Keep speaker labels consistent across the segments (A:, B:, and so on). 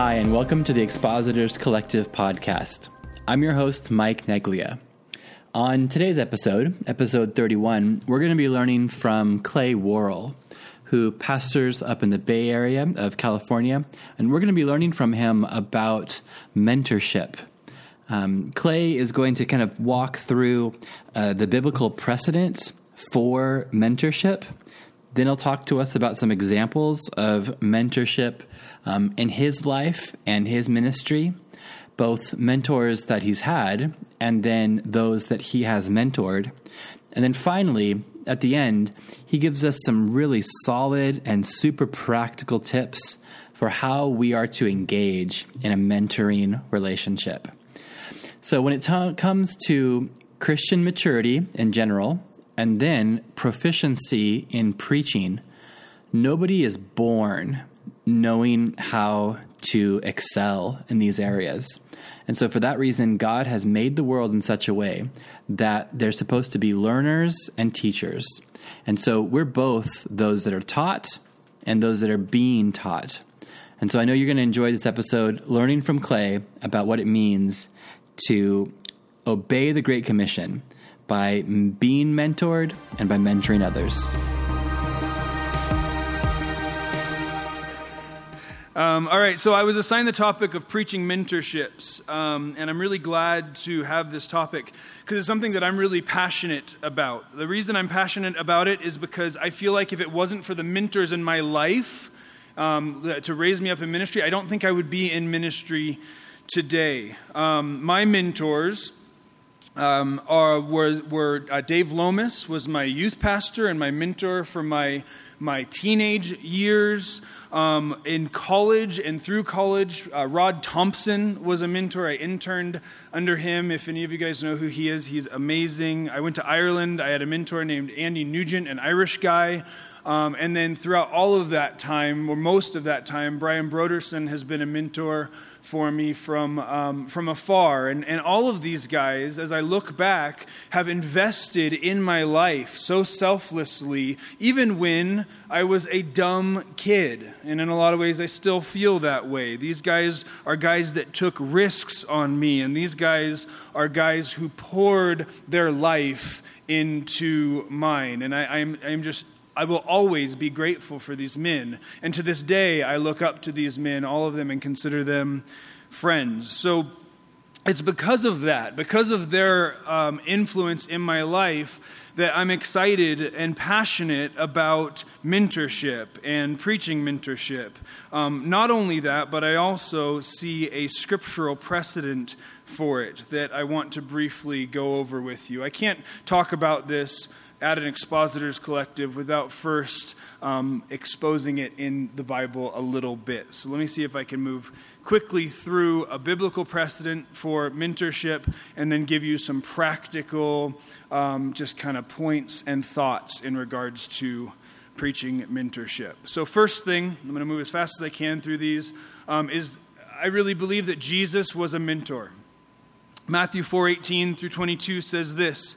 A: Hi, and welcome to the Expositors Collective podcast. I'm your host, Mike Neglia. On today's episode, episode 31, we're going to be learning from Clay Worrell, who pastors up in the Bay Area of California, and we're going to be learning from him about mentorship. Um, Clay is going to kind of walk through uh, the biblical precedent for mentorship. Then he'll talk to us about some examples of mentorship um, in his life and his ministry, both mentors that he's had and then those that he has mentored. And then finally, at the end, he gives us some really solid and super practical tips for how we are to engage in a mentoring relationship. So, when it t- comes to Christian maturity in general, and then proficiency in preaching, nobody is born knowing how to excel in these areas. And so, for that reason, God has made the world in such a way that they're supposed to be learners and teachers. And so, we're both those that are taught and those that are being taught. And so, I know you're going to enjoy this episode learning from Clay about what it means to obey the Great Commission by being mentored and by mentoring others.
B: Um, all right, so I was assigned the topic of preaching mentorships, um, and I'm really glad to have this topic because it's something that I'm really passionate about. The reason I'm passionate about it is because I feel like if it wasn't for the mentors in my life um, to raise me up in ministry, I don't think I would be in ministry today. Um, my mentors um, are, were, were uh, Dave Lomas was my youth pastor and my mentor for my my teenage years. Um, in college and through college, uh, Rod Thompson was a mentor. I interned under him. If any of you guys know who he is, he's amazing. I went to Ireland. I had a mentor named Andy Nugent, an Irish guy. Um, and then throughout all of that time, or most of that time, Brian Broderson has been a mentor for me from, um, from afar. And, and all of these guys, as I look back, have invested in my life so selflessly, even when I was a dumb kid. And in a lot of ways, I still feel that way. These guys are guys that took risks on me, and these guys are guys who poured their life into mine. And I, I'm, I'm just I will always be grateful for these men. And to this day, I look up to these men, all of them, and consider them friends. So it's because of that, because of their um, influence in my life, that I'm excited and passionate about mentorship and preaching mentorship. Um, not only that, but I also see a scriptural precedent for it that I want to briefly go over with you. I can't talk about this at an expositors collective without first um, exposing it in the Bible a little bit. So let me see if I can move quickly through a biblical precedent for mentorship and then give you some practical, um, just kind of points and thoughts in regards to preaching mentorship. So, first thing, I'm going to move as fast as I can through these, um, is I really believe that Jesus was a mentor. Matthew 4:18 through 22 says this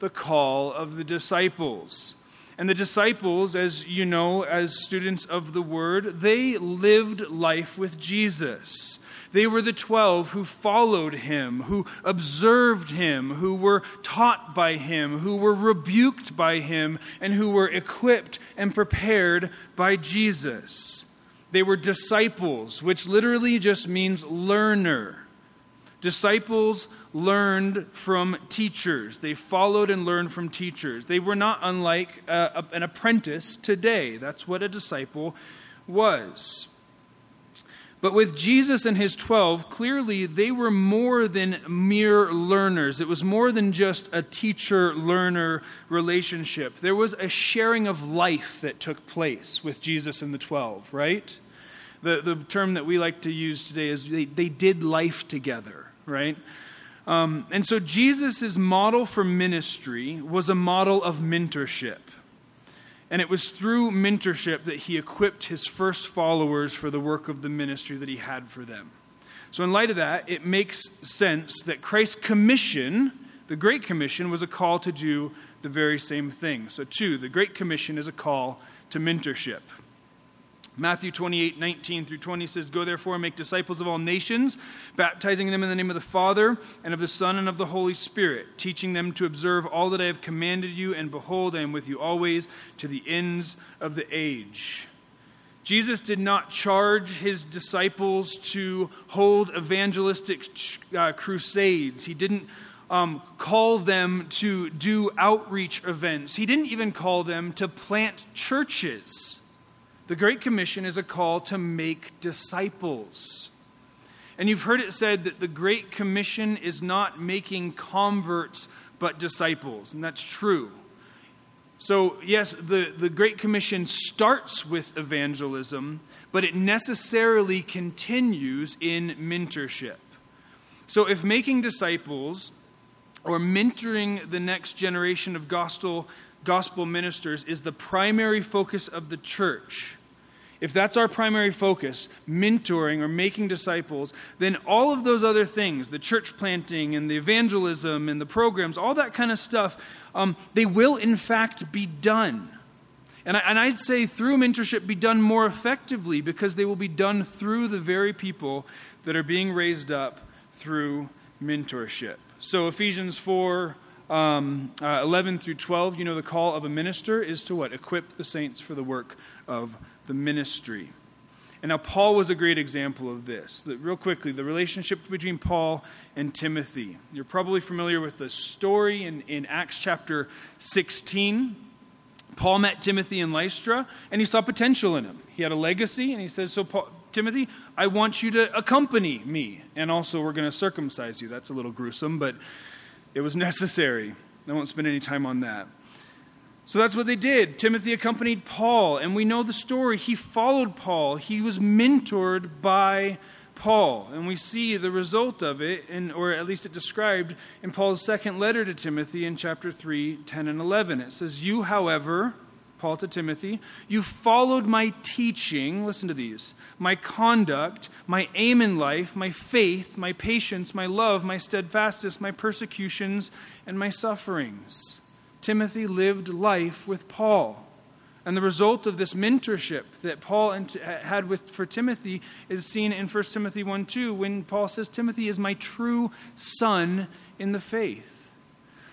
B: the call of the disciples. And the disciples, as you know, as students of the word, they lived life with Jesus. They were the 12 who followed him, who observed him, who were taught by him, who were rebuked by him, and who were equipped and prepared by Jesus. They were disciples, which literally just means learner. Disciples learned from teachers. They followed and learned from teachers. They were not unlike uh, an apprentice today. That's what a disciple was. But with Jesus and his 12, clearly they were more than mere learners. It was more than just a teacher learner relationship. There was a sharing of life that took place with Jesus and the 12, right? The, the term that we like to use today is they, they did life together, right? Um, and so Jesus' model for ministry was a model of mentorship. And it was through mentorship that he equipped his first followers for the work of the ministry that he had for them. So, in light of that, it makes sense that Christ's commission, the Great Commission, was a call to do the very same thing. So, two, the Great Commission is a call to mentorship. Matthew 28, 19 through 20 says, Go therefore and make disciples of all nations, baptizing them in the name of the Father, and of the Son, and of the Holy Spirit, teaching them to observe all that I have commanded you, and behold, I am with you always to the ends of the age. Jesus did not charge his disciples to hold evangelistic uh, crusades. He didn't um, call them to do outreach events. He didn't even call them to plant churches. The Great Commission is a call to make disciples. And you've heard it said that the Great Commission is not making converts, but disciples. And that's true. So, yes, the, the Great Commission starts with evangelism, but it necessarily continues in mentorship. So, if making disciples or mentoring the next generation of gospel, gospel ministers is the primary focus of the church, if that's our primary focus, mentoring or making disciples, then all of those other things, the church planting and the evangelism and the programs, all that kind of stuff, um, they will in fact be done. And, I, I'd say through mentorship be done more effectively because they will be done through the very people that are being raised up through mentorship. So Ephesians 4. Um, uh, 11 through 12, you know, the call of a minister is to what? Equip the saints for the work of the ministry. And now, Paul was a great example of this. The, real quickly, the relationship between Paul and Timothy. You're probably familiar with the story in, in Acts chapter 16. Paul met Timothy in Lystra, and he saw potential in him. He had a legacy, and he says, So, Paul, Timothy, I want you to accompany me. And also, we're going to circumcise you. That's a little gruesome, but it was necessary. I won't spend any time on that. So that's what they did. Timothy accompanied Paul, and we know the story. He followed Paul, he was mentored by Paul. And we see the result of it, in, or at least it described in Paul's second letter to Timothy in chapter 3, 10 and 11. It says, You, however, Paul to Timothy, you followed my teaching, listen to these, my conduct, my aim in life, my faith, my patience, my love, my steadfastness, my persecutions, and my sufferings. Timothy lived life with Paul. And the result of this mentorship that Paul had with, for Timothy is seen in 1 Timothy 1 2 when Paul says, Timothy is my true son in the faith.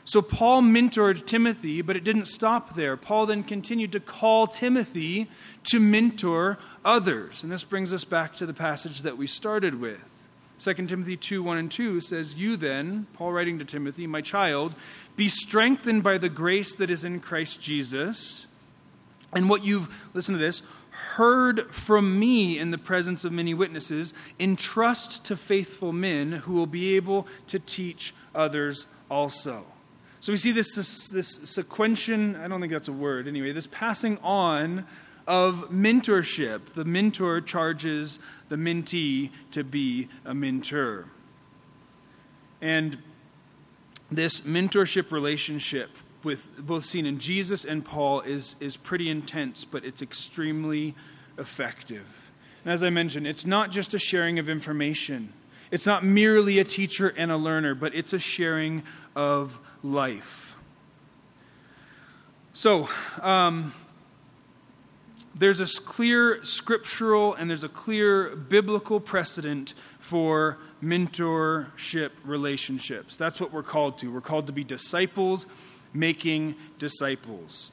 B: So Paul mentored Timothy, but it didn't stop there. Paul then continued to call Timothy to mentor others. And this brings us back to the passage that we started with. 2 Timothy 2 1 and 2 says, You then, Paul writing to Timothy, my child, be strengthened by the grace that is in Christ Jesus. And what you've, listen to this, heard from me in the presence of many witnesses, entrust to faithful men who will be able to teach others also. So we see this, this, this sequential, I don't think that's a word anyway, this passing on of mentorship. The mentor charges the mentee to be a mentor. And this mentorship relationship with both seen in Jesus and Paul is, is pretty intense, but it's extremely effective. And as I mentioned, it's not just a sharing of information. It's not merely a teacher and a learner, but it's a sharing of life. So, um, there's a clear scriptural and there's a clear biblical precedent for mentorship relationships. That's what we're called to. We're called to be disciples making disciples.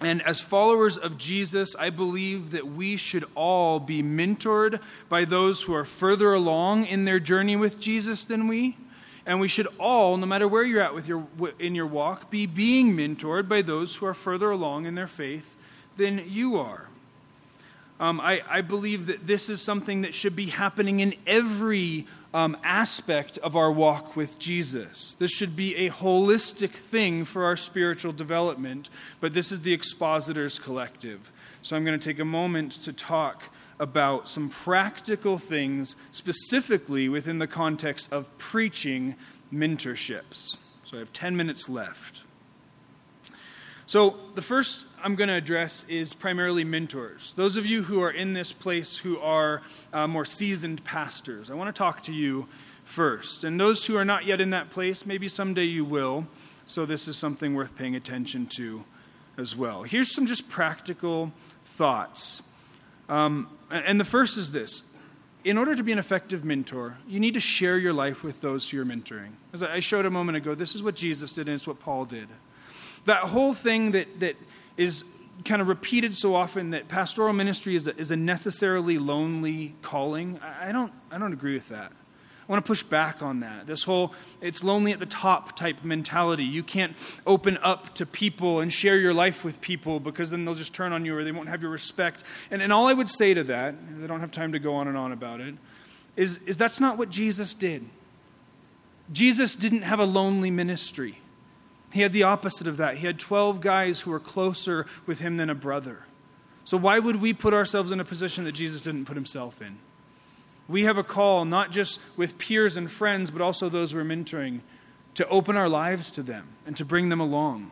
B: And as followers of Jesus, I believe that we should all be mentored by those who are further along in their journey with Jesus than we. And we should all, no matter where you're at with your, in your walk, be being mentored by those who are further along in their faith than you are. Um, I, I, believe that this is something that should be happening in every um, aspect of our walk with Jesus. This should be a holistic thing for our spiritual development, but this is the Expositors Collective. So I'm going to take a moment to talk about some practical things, specifically within the context of preaching mentorships. So I have 10 minutes left. So, the first I'm going to address is primarily mentors. Those of you who are in this place who are uh, more seasoned pastors, I want to talk to you first. And those who are not yet in that place, maybe someday you will. So, this is something worth paying attention to as well. Here's some just practical thoughts. Um, and the first is this in order to be an effective mentor, you need to share your life with those who you're mentoring. As I showed a moment ago, this is what Jesus did and it's what Paul did. That whole thing that, that is kind of repeated so often that pastoral ministry is a, is a necessarily lonely calling, I don't, I don't agree with that. I want to push back on that. This whole it's lonely at the top type mentality. You can't open up to people and share your life with people because then they'll just turn on you or they won't have your respect. And, and all I would say to that, I don't have time to go on and on about it, is, is that's not what Jesus did. Jesus didn't have a lonely ministry. He had the opposite of that. He had 12 guys who were closer with him than a brother. So, why would we put ourselves in a position that Jesus didn't put himself in? We have a call, not just with peers and friends, but also those we're mentoring, to open our lives to them and to bring them along.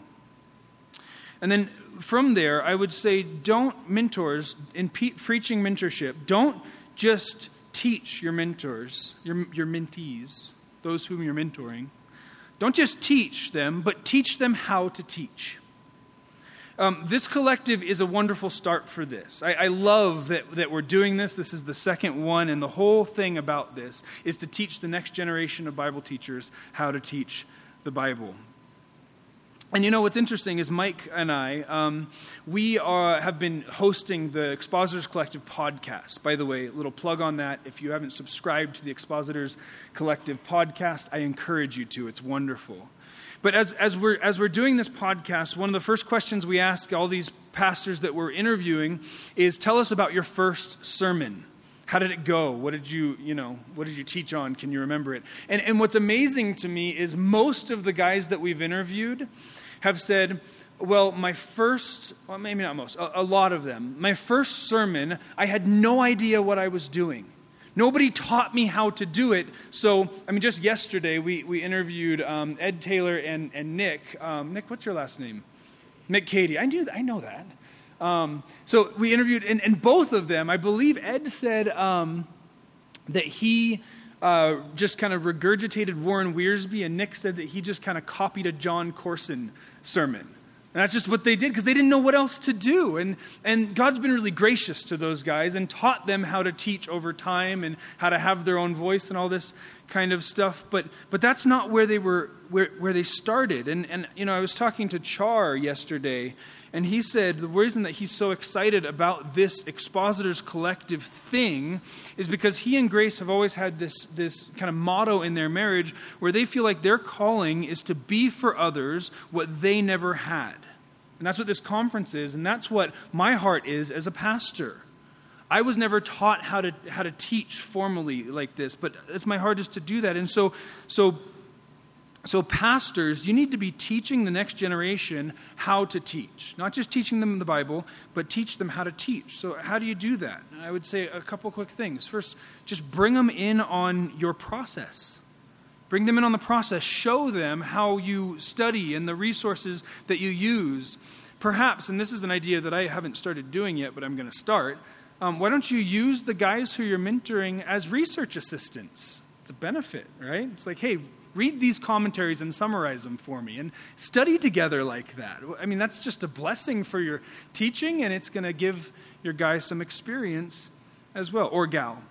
B: And then from there, I would say don't mentors, in pe- preaching mentorship, don't just teach your mentors, your, your mentees, those whom you're mentoring don't just teach them, but teach them how to teach. Um, this collective is a wonderful start for this. I, I, love that, that we're doing this. This is the second one, and the whole thing about this is to teach the next generation of Bible teachers how to teach the Bible. And you know what's interesting is Mike and I, um, we are, have been hosting the Expositors Collective podcast. By the way, a little plug on that. If you haven't subscribed to the Expositors Collective podcast, I encourage you to. It's wonderful. But as, as, we're, as we're doing this podcast, one of the first questions we ask all these pastors that we're interviewing is tell us about your first sermon. How did it go? What did you, you know, what did you teach on? Can you remember it? And, and what's amazing to me is most of the guys that we've interviewed have said, well, my first, well, maybe not most, a, a, lot of them, my first sermon, I had no idea what I was doing. Nobody taught me how to do it. So, I mean, just yesterday we, we interviewed um, Ed Taylor and, and Nick. Um, Nick, what's your last name? Nick Cady. I, knew, I know that. Um, so we interviewed, and, and, both of them, I believe Ed said um, that he uh, just kind of regurgitated Warren Wiersbe, and Nick said that he just kind of copied a Jon Courson sermon. And that's just what they did because they didn't know what else to do. And, and God's been really gracious to those guys and taught them how to teach over time and how to have their own voice and all this kind of stuff. But, but that's not where they were, where, where they started. And, and, you know, I was talking to Char yesterday, and he said the reason that he's so excited about this Expositors Collective thing is because he and Grace have always had this, this kind of motto in their marriage where they feel like their calling is to be for others what they never had. And that's what this conference is, and that's what my heart is as a pastor. I was never taught how to, how to teach formally like this, but it's my is to do that. And so, so so, pastors, you need to be teaching the next generation how to teach. Not just teaching them the Bible, but teach them how to teach. So, how do you do that? I would say a couple quick things. First, just bring them in on your process. Bring them in on the process. Show them how you study and the resources that you use. Perhaps, and this is an idea that I haven't started doing yet, but I'm going to start. Um, why don't you use the guys who you're mentoring as research assistants? It's a benefit, right? It's like, hey, read these commentaries and summarize them for me and study together like that. I mean, that's just a blessing for your teaching, and it's going to give your guy some experience as well, or gal.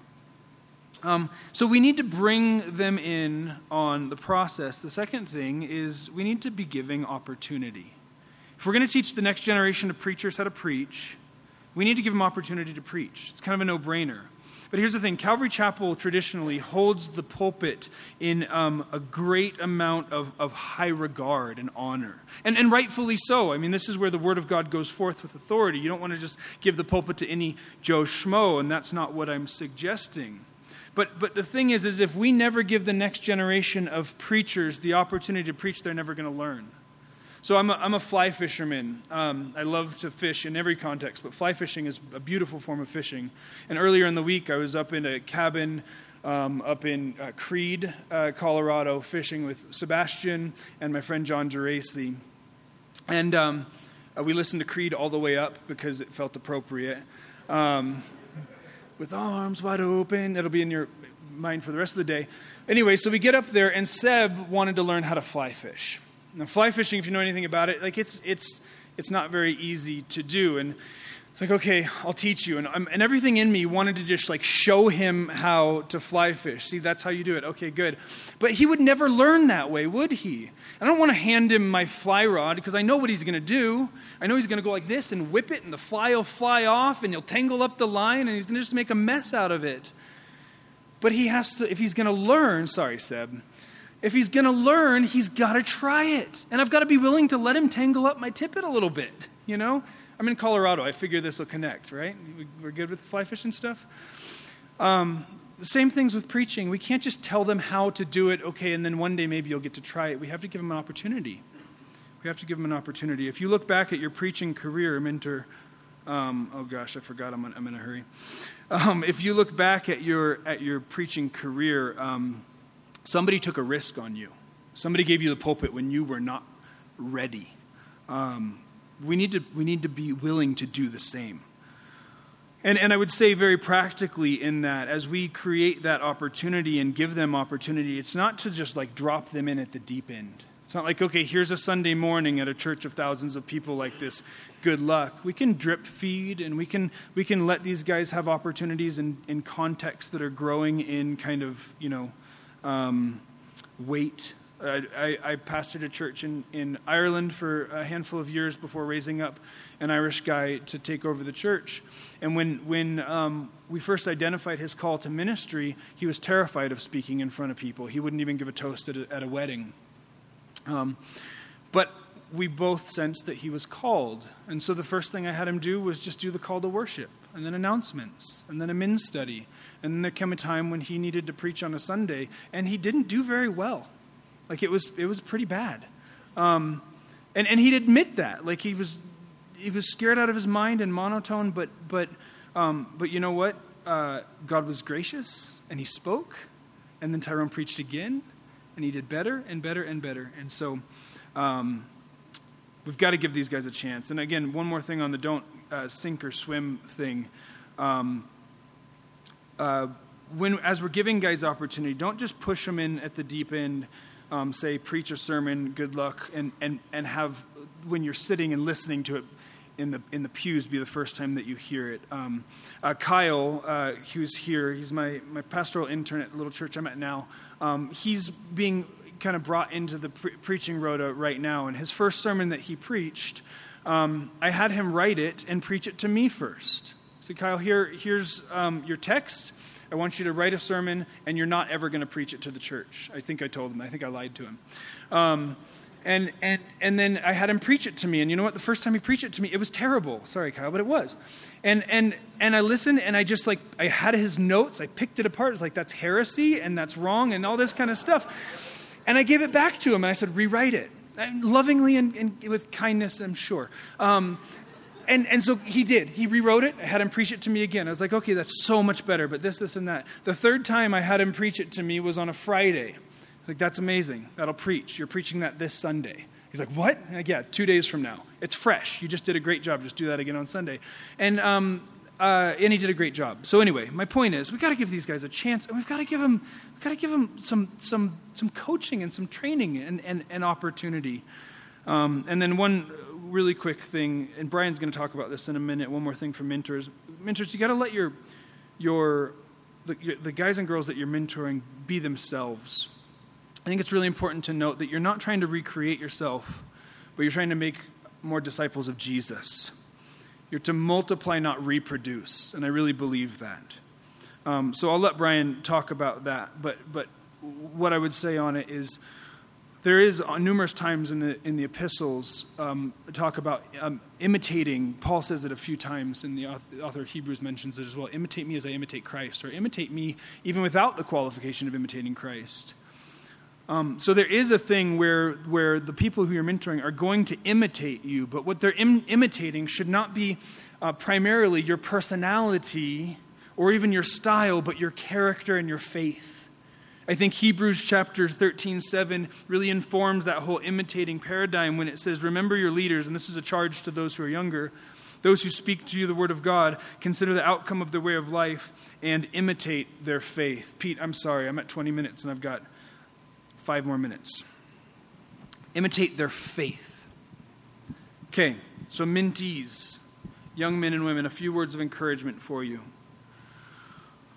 B: Um, so we need to bring them in on the process. The second thing is we need to be giving opportunity. If we're going to teach the next generation of preachers how to preach, we need to give them opportunity to preach. It's kind of a no brainer. But here's the thing Calvary Chapel traditionally holds the pulpit in um, a great amount of, of high regard and honor. And, and rightfully so. I mean, this is where the Word of God goes forth with authority. You don't want to just give the pulpit to any Joe Schmo, and that's not what I'm suggesting. But, but the thing is, is if we never give the next generation of preachers the opportunity to preach, they're never going to learn. So I'm a, I'm a fly fisherman. Um, I love to fish in every context, but fly fishing is a beautiful form of fishing. And earlier in the week, I was up in a cabin um, up in uh, Creede, uh, Colorado, fishing with Sebastian and my friend John Geraci. And um, uh, we listened to Creed all the way up because it felt appropriate. Um, with arms wide open, it'll be in your mind for the rest of the day. Anyway, so we get up there, and Seb wanted to learn how to fly fish. Now, fly fishing, if you know anything about it, like it's it's it's not very easy to do, and it's like okay, I'll teach you, and and everything in me wanted to just like show him how to fly fish. See, that's how you do it. Okay, good, but he would never learn that way, would he? I don't want to hand him my fly rod because I know what he's going to do. I know he's going to go like this and whip it, and the fly will fly off, and he'll tangle up the line, and he's going to just make a mess out of it. But he has to, if he's going to learn, sorry, Seb, if he's going to learn, he's got to try it. And I've got to be willing to let him tangle up my tippet a little bit, you know? I'm in Colorado. I figure this will connect, right? We're good with fly fishing stuff. Um, the same things with preaching. We can't just tell them how to do it, okay, and then one day maybe you'll get to try it. We have to give them an opportunity. We have to give them an opportunity. If you look back at your preaching career, mentor, um, oh gosh, I forgot. I'm, I'm in a hurry. Um, if you look back at your at your preaching career, um, somebody took a risk on you. Somebody gave you the pulpit when you were not ready. Um, we need to we need to be willing to do the same. And, and I would say very practically in that, as we create that opportunity and give them opportunity, it's not to just like drop them in at the deep end. It's not like, okay, here's a Sunday morning at a church of thousands of people like this. Good luck. We can drip feed and we can, we can let these guys have opportunities in, in contexts that are growing in kind of, you know, um, weight. Uh, I, I pastored a church in, in Ireland for a handful of years before raising up an Irish guy to take over the church. And when, when um, we first identified his call to ministry, he was terrified of speaking in front of people. He wouldn't even give a toast at a, at a wedding. Um, but we both sensed that he was called. And so the first thing I had him do was just do the call to worship, and then announcements, and then a men's study. And then there came a time when he needed to preach on a Sunday, and he didn't do very well. Like it was, it was pretty bad. Um, and, and he'd admit that. Like he was, he was scared out of his mind and monotone, but, but, um, but you know what? Uh, God was gracious, and he spoke, and then Tyrone preached again, and he did better and better and better. And so um, we've got to give these guys a chance. And again, one more thing on the don't uh, sink or swim thing. Um, uh, when as we're giving guys opportunity, don't just push them in at the deep end. Um, say preach a sermon, good luck, and, and, and have when you're sitting and listening to it in the in the pews be the first time that you hear it. Um, uh, Kyle, uh, who's here, he's my my pastoral intern at the little church I'm at now. Um, he's being kind of brought into the pre- preaching rota right now. And his first sermon that he preached, um, I had him write it and preach it to me first. So, Kyle, here, here's um, your text. I want you to write a sermon, and you're not ever going to preach it to the church. I think I told him. I think I lied to him. Um, and, and, and then I had him preach it to me. And you know what? The first time he preached it to me, it was terrible. Sorry, Kyle, but it was. And, and, and I listened and I just like, I had his notes. I picked it apart. It's like, that's heresy and that's wrong and all this kind of stuff. And I gave it back to him and I said, rewrite it. And lovingly and, and, with kindness, I'm sure. Um, and, and so he did. He rewrote it. I had him preach it to me again. I was like, okay, that's so much better, but this, this, and that. The third time I had him preach it to me was on a Friday. Like, that's amazing. That'll preach. You're preaching that this Sunday. He's like, what? Like, yeah, two days from now. It's fresh. You just did a great job. Just do that again on Sunday. And, um, uh, and he did a great job. So anyway, my point is, we've got to give these guys a chance, and we've got to give them, we've got to give them some, some, some coaching and some training and, and, and opportunity. Um, and then one really quick thing, and Brian's going to talk about this in a minute. One more thing for mentors. Mentors, you got to let your, your, the, your, the guys and girls that you're mentoring be themselves. I think it's really important to note that you're not trying to recreate yourself, but you're trying to make more disciples of Jesus. You're to multiply, not reproduce. And I really believe that. Um, so I'll let Brian talk about that. But, but what I would say on it is there is numerous times in the, in the epistles um, talk about um, imitating. Paul says it a few times, and the author of Hebrews mentions it as well. Imitate me as I imitate Christ, or imitate me even without the qualification of imitating Christ. Um, so there is a thing where, where the people who you're mentoring are going to imitate you, but what they're Im- imitating should not be uh, primarily your personality or even your style, but your character and your faith. I think Hebrews chapter 13, 7 really informs that whole imitating paradigm when it says, Remember your leaders, and this is a charge to those who are younger, those who speak to you the word of God, consider the outcome of their way of life and imitate their faith. Pete, I'm sorry, I'm at 20 minutes and I've got five more minutes. Imitate their faith. Okay, so mentees, young men and women, a few words of encouragement for you.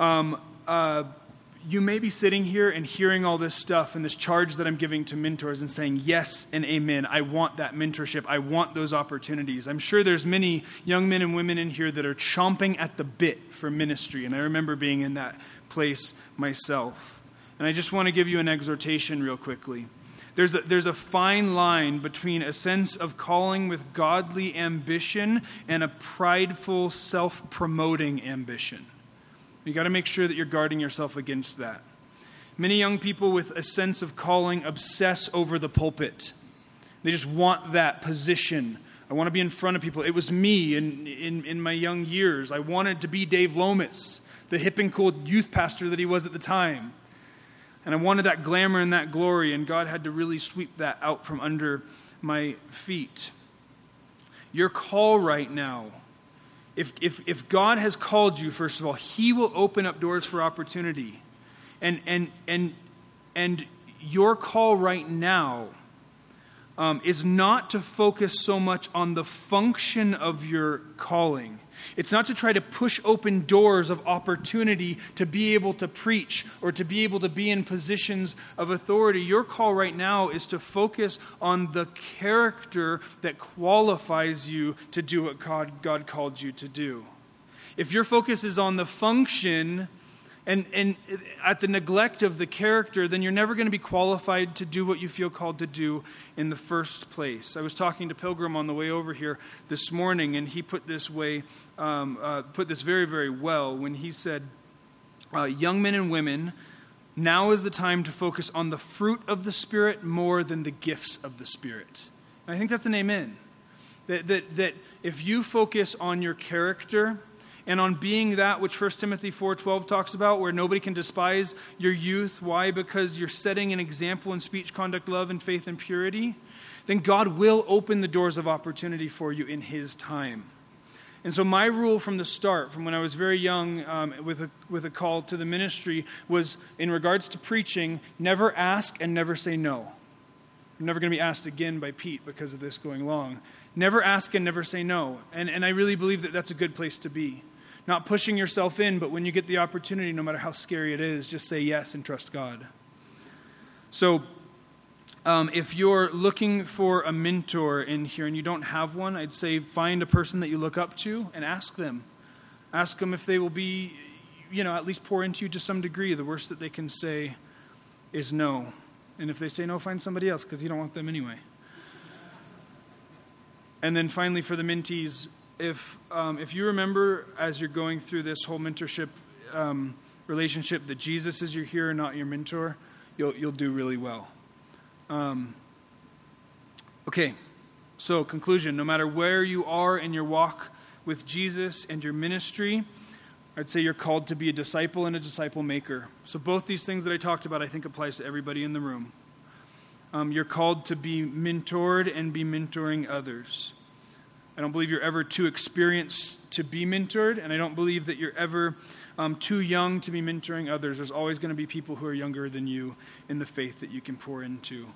B: Um, uh, you may be sitting here and hearing all this stuff and this charge that I'm giving to mentors and saying, Yes and amen. I want that mentorship. I want those opportunities. I'm sure there's many young men and women in here that are chomping at the bit for ministry. And I remember being in that place myself. And I just want to give you an exhortation real quickly. There's a, there's a fine line between a sense of calling with godly ambition and a prideful, self promoting ambition. You got to make sure that you're guarding yourself against that. Many young people with a sense of calling obsess over the pulpit. They just want that position. I want to be in front of people. It was me in, in, in my young years. I wanted to be Dave Lomas, the hip and cool youth pastor that he was at the time. And I wanted that glamour and that glory, and God had to really sweep that out from under my feet. Your call right now if, if, if God has called you, first of all, He will open up doors for opportunity. And, and, and, and your call right now um, is not to focus so much on the function of your calling. It's not to try to push open doors of opportunity to be able to preach or to be able to be in positions of authority. Your call right now is to focus on the character that qualifies you to do what God, God called you to do. If your focus is on the function, and, and at the neglect of the character, then you're never going to be qualified to do what you feel called to do in the first place. I was talking to Pilgrim on the way over here this morning, and he put this way, um, uh, put this very, very well when he said, uh, "Young men and women, now is the time to focus on the fruit of the Spirit more than the gifts of the Spirit." And I think that's an amen. That, that, that if you focus on your character and on being that which 1 Timothy 4:12 talks about where nobody can despise your youth why? Because you're setting an example in speech conduct love and faith and purity? Then God will open the doors of opportunity for you in his time. And so my rule from the start from when I was very young um, with, a, with a call to the ministry was in regards to preaching never ask and never say no. I'm never going to be asked again by Pete because of this going long. Never ask and never say no. And, and I really believe that that's a good place to be not pushing yourself in, but when you get the opportunity, no matter how scary it is, just say yes and trust God. So, um, if you're looking for a mentor in here and you don't have one, I'd say find a person that you look up to and ask them. Ask them if they will be, you know, at least pour into you to some degree. The worst that they can say is no. And if they say no, find somebody else because you don't want them anyway. And then finally, for the mentees, if um, if you remember as you're going through this whole mentorship um, relationship that Jesus is your hero, not your mentor, you'll you'll do really well. Um, okay, so conclusion: no matter where you are in your walk with Jesus and your ministry, I'd say you're called to be a disciple and a disciple maker. So both these things that I talked about, I think applies to everybody in the room. Um, you're called to be mentored and be mentoring others. I don't believe you're ever too experienced to be mentored, and I don't believe that you're ever um, too young to be mentoring others. There's always going to be people who are younger than you in the faith that you can pour into.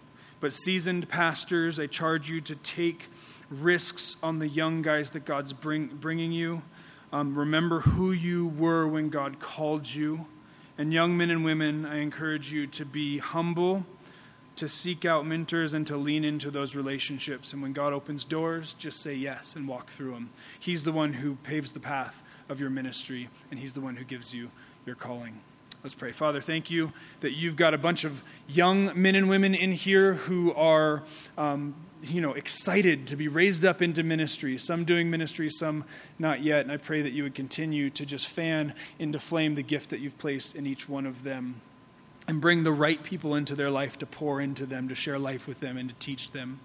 B: But seasoned pastors, I charge you to take risks on the young guys that God's bring, bringing you. Um, remember who you were when God called you. And young men and women, I encourage you to be humble to seek out mentors and to lean into those relationships. And when God opens doors, just say yes and walk through them. He's the one who paves the path of your ministry, and He's the one who gives you your calling. Let's pray. Father, thank you that you've got a bunch of young men and women in here who are, um, you know, excited to be raised up into ministry. Some doing ministry, some not yet. And I pray that you would continue to just fan into flame the gift that you've placed in each one of them. And bring the right people into their life to pour into them, to share life with them, and to teach them.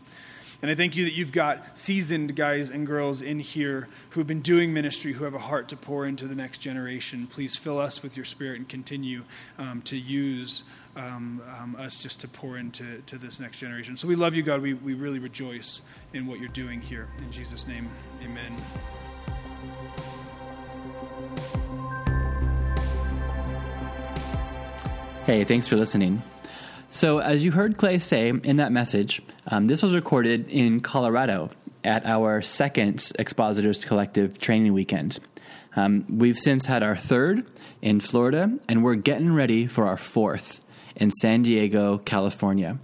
B: And I thank you that you've got seasoned guys and girls in here who have been doing ministry, who have a heart to pour into the next generation. Please fill us with your spirit and continue um, to use um, um, us just to pour into to this next generation. So we love you, God. We, we really rejoice in what you're doing here. In Jesus' name, amen.
A: Hey, thanks for listening. So, as you heard Clay say in that message, um, this was recorded in Colorado at our second Expositors Collective training weekend. Um, we've since had our third in Florida, and we're getting ready for our fourth in San Diego, California.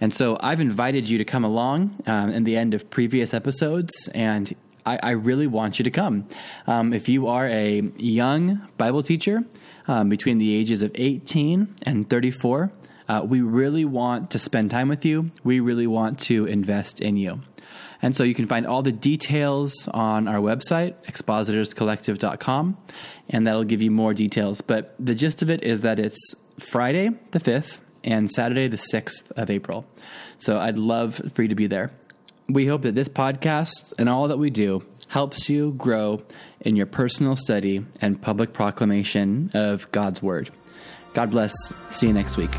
A: And so I've invited you to come along um, in the end of previous episodes, and I, I really want you to come. Um, if you are a young Bible teacher um, between the ages of 18 and 34, uh, we really want to spend time with you. We really want to invest in you. And so you can find all the details on our website, expositorscollective.com, and that'll give you more details. But the gist of it is that it's Friday the 5th and Saturday the 6th of April. So I'd love for you to be there. We hope that this podcast and all that we do helps you grow in your personal study and public proclamation of God's Word. God bless. See you next week.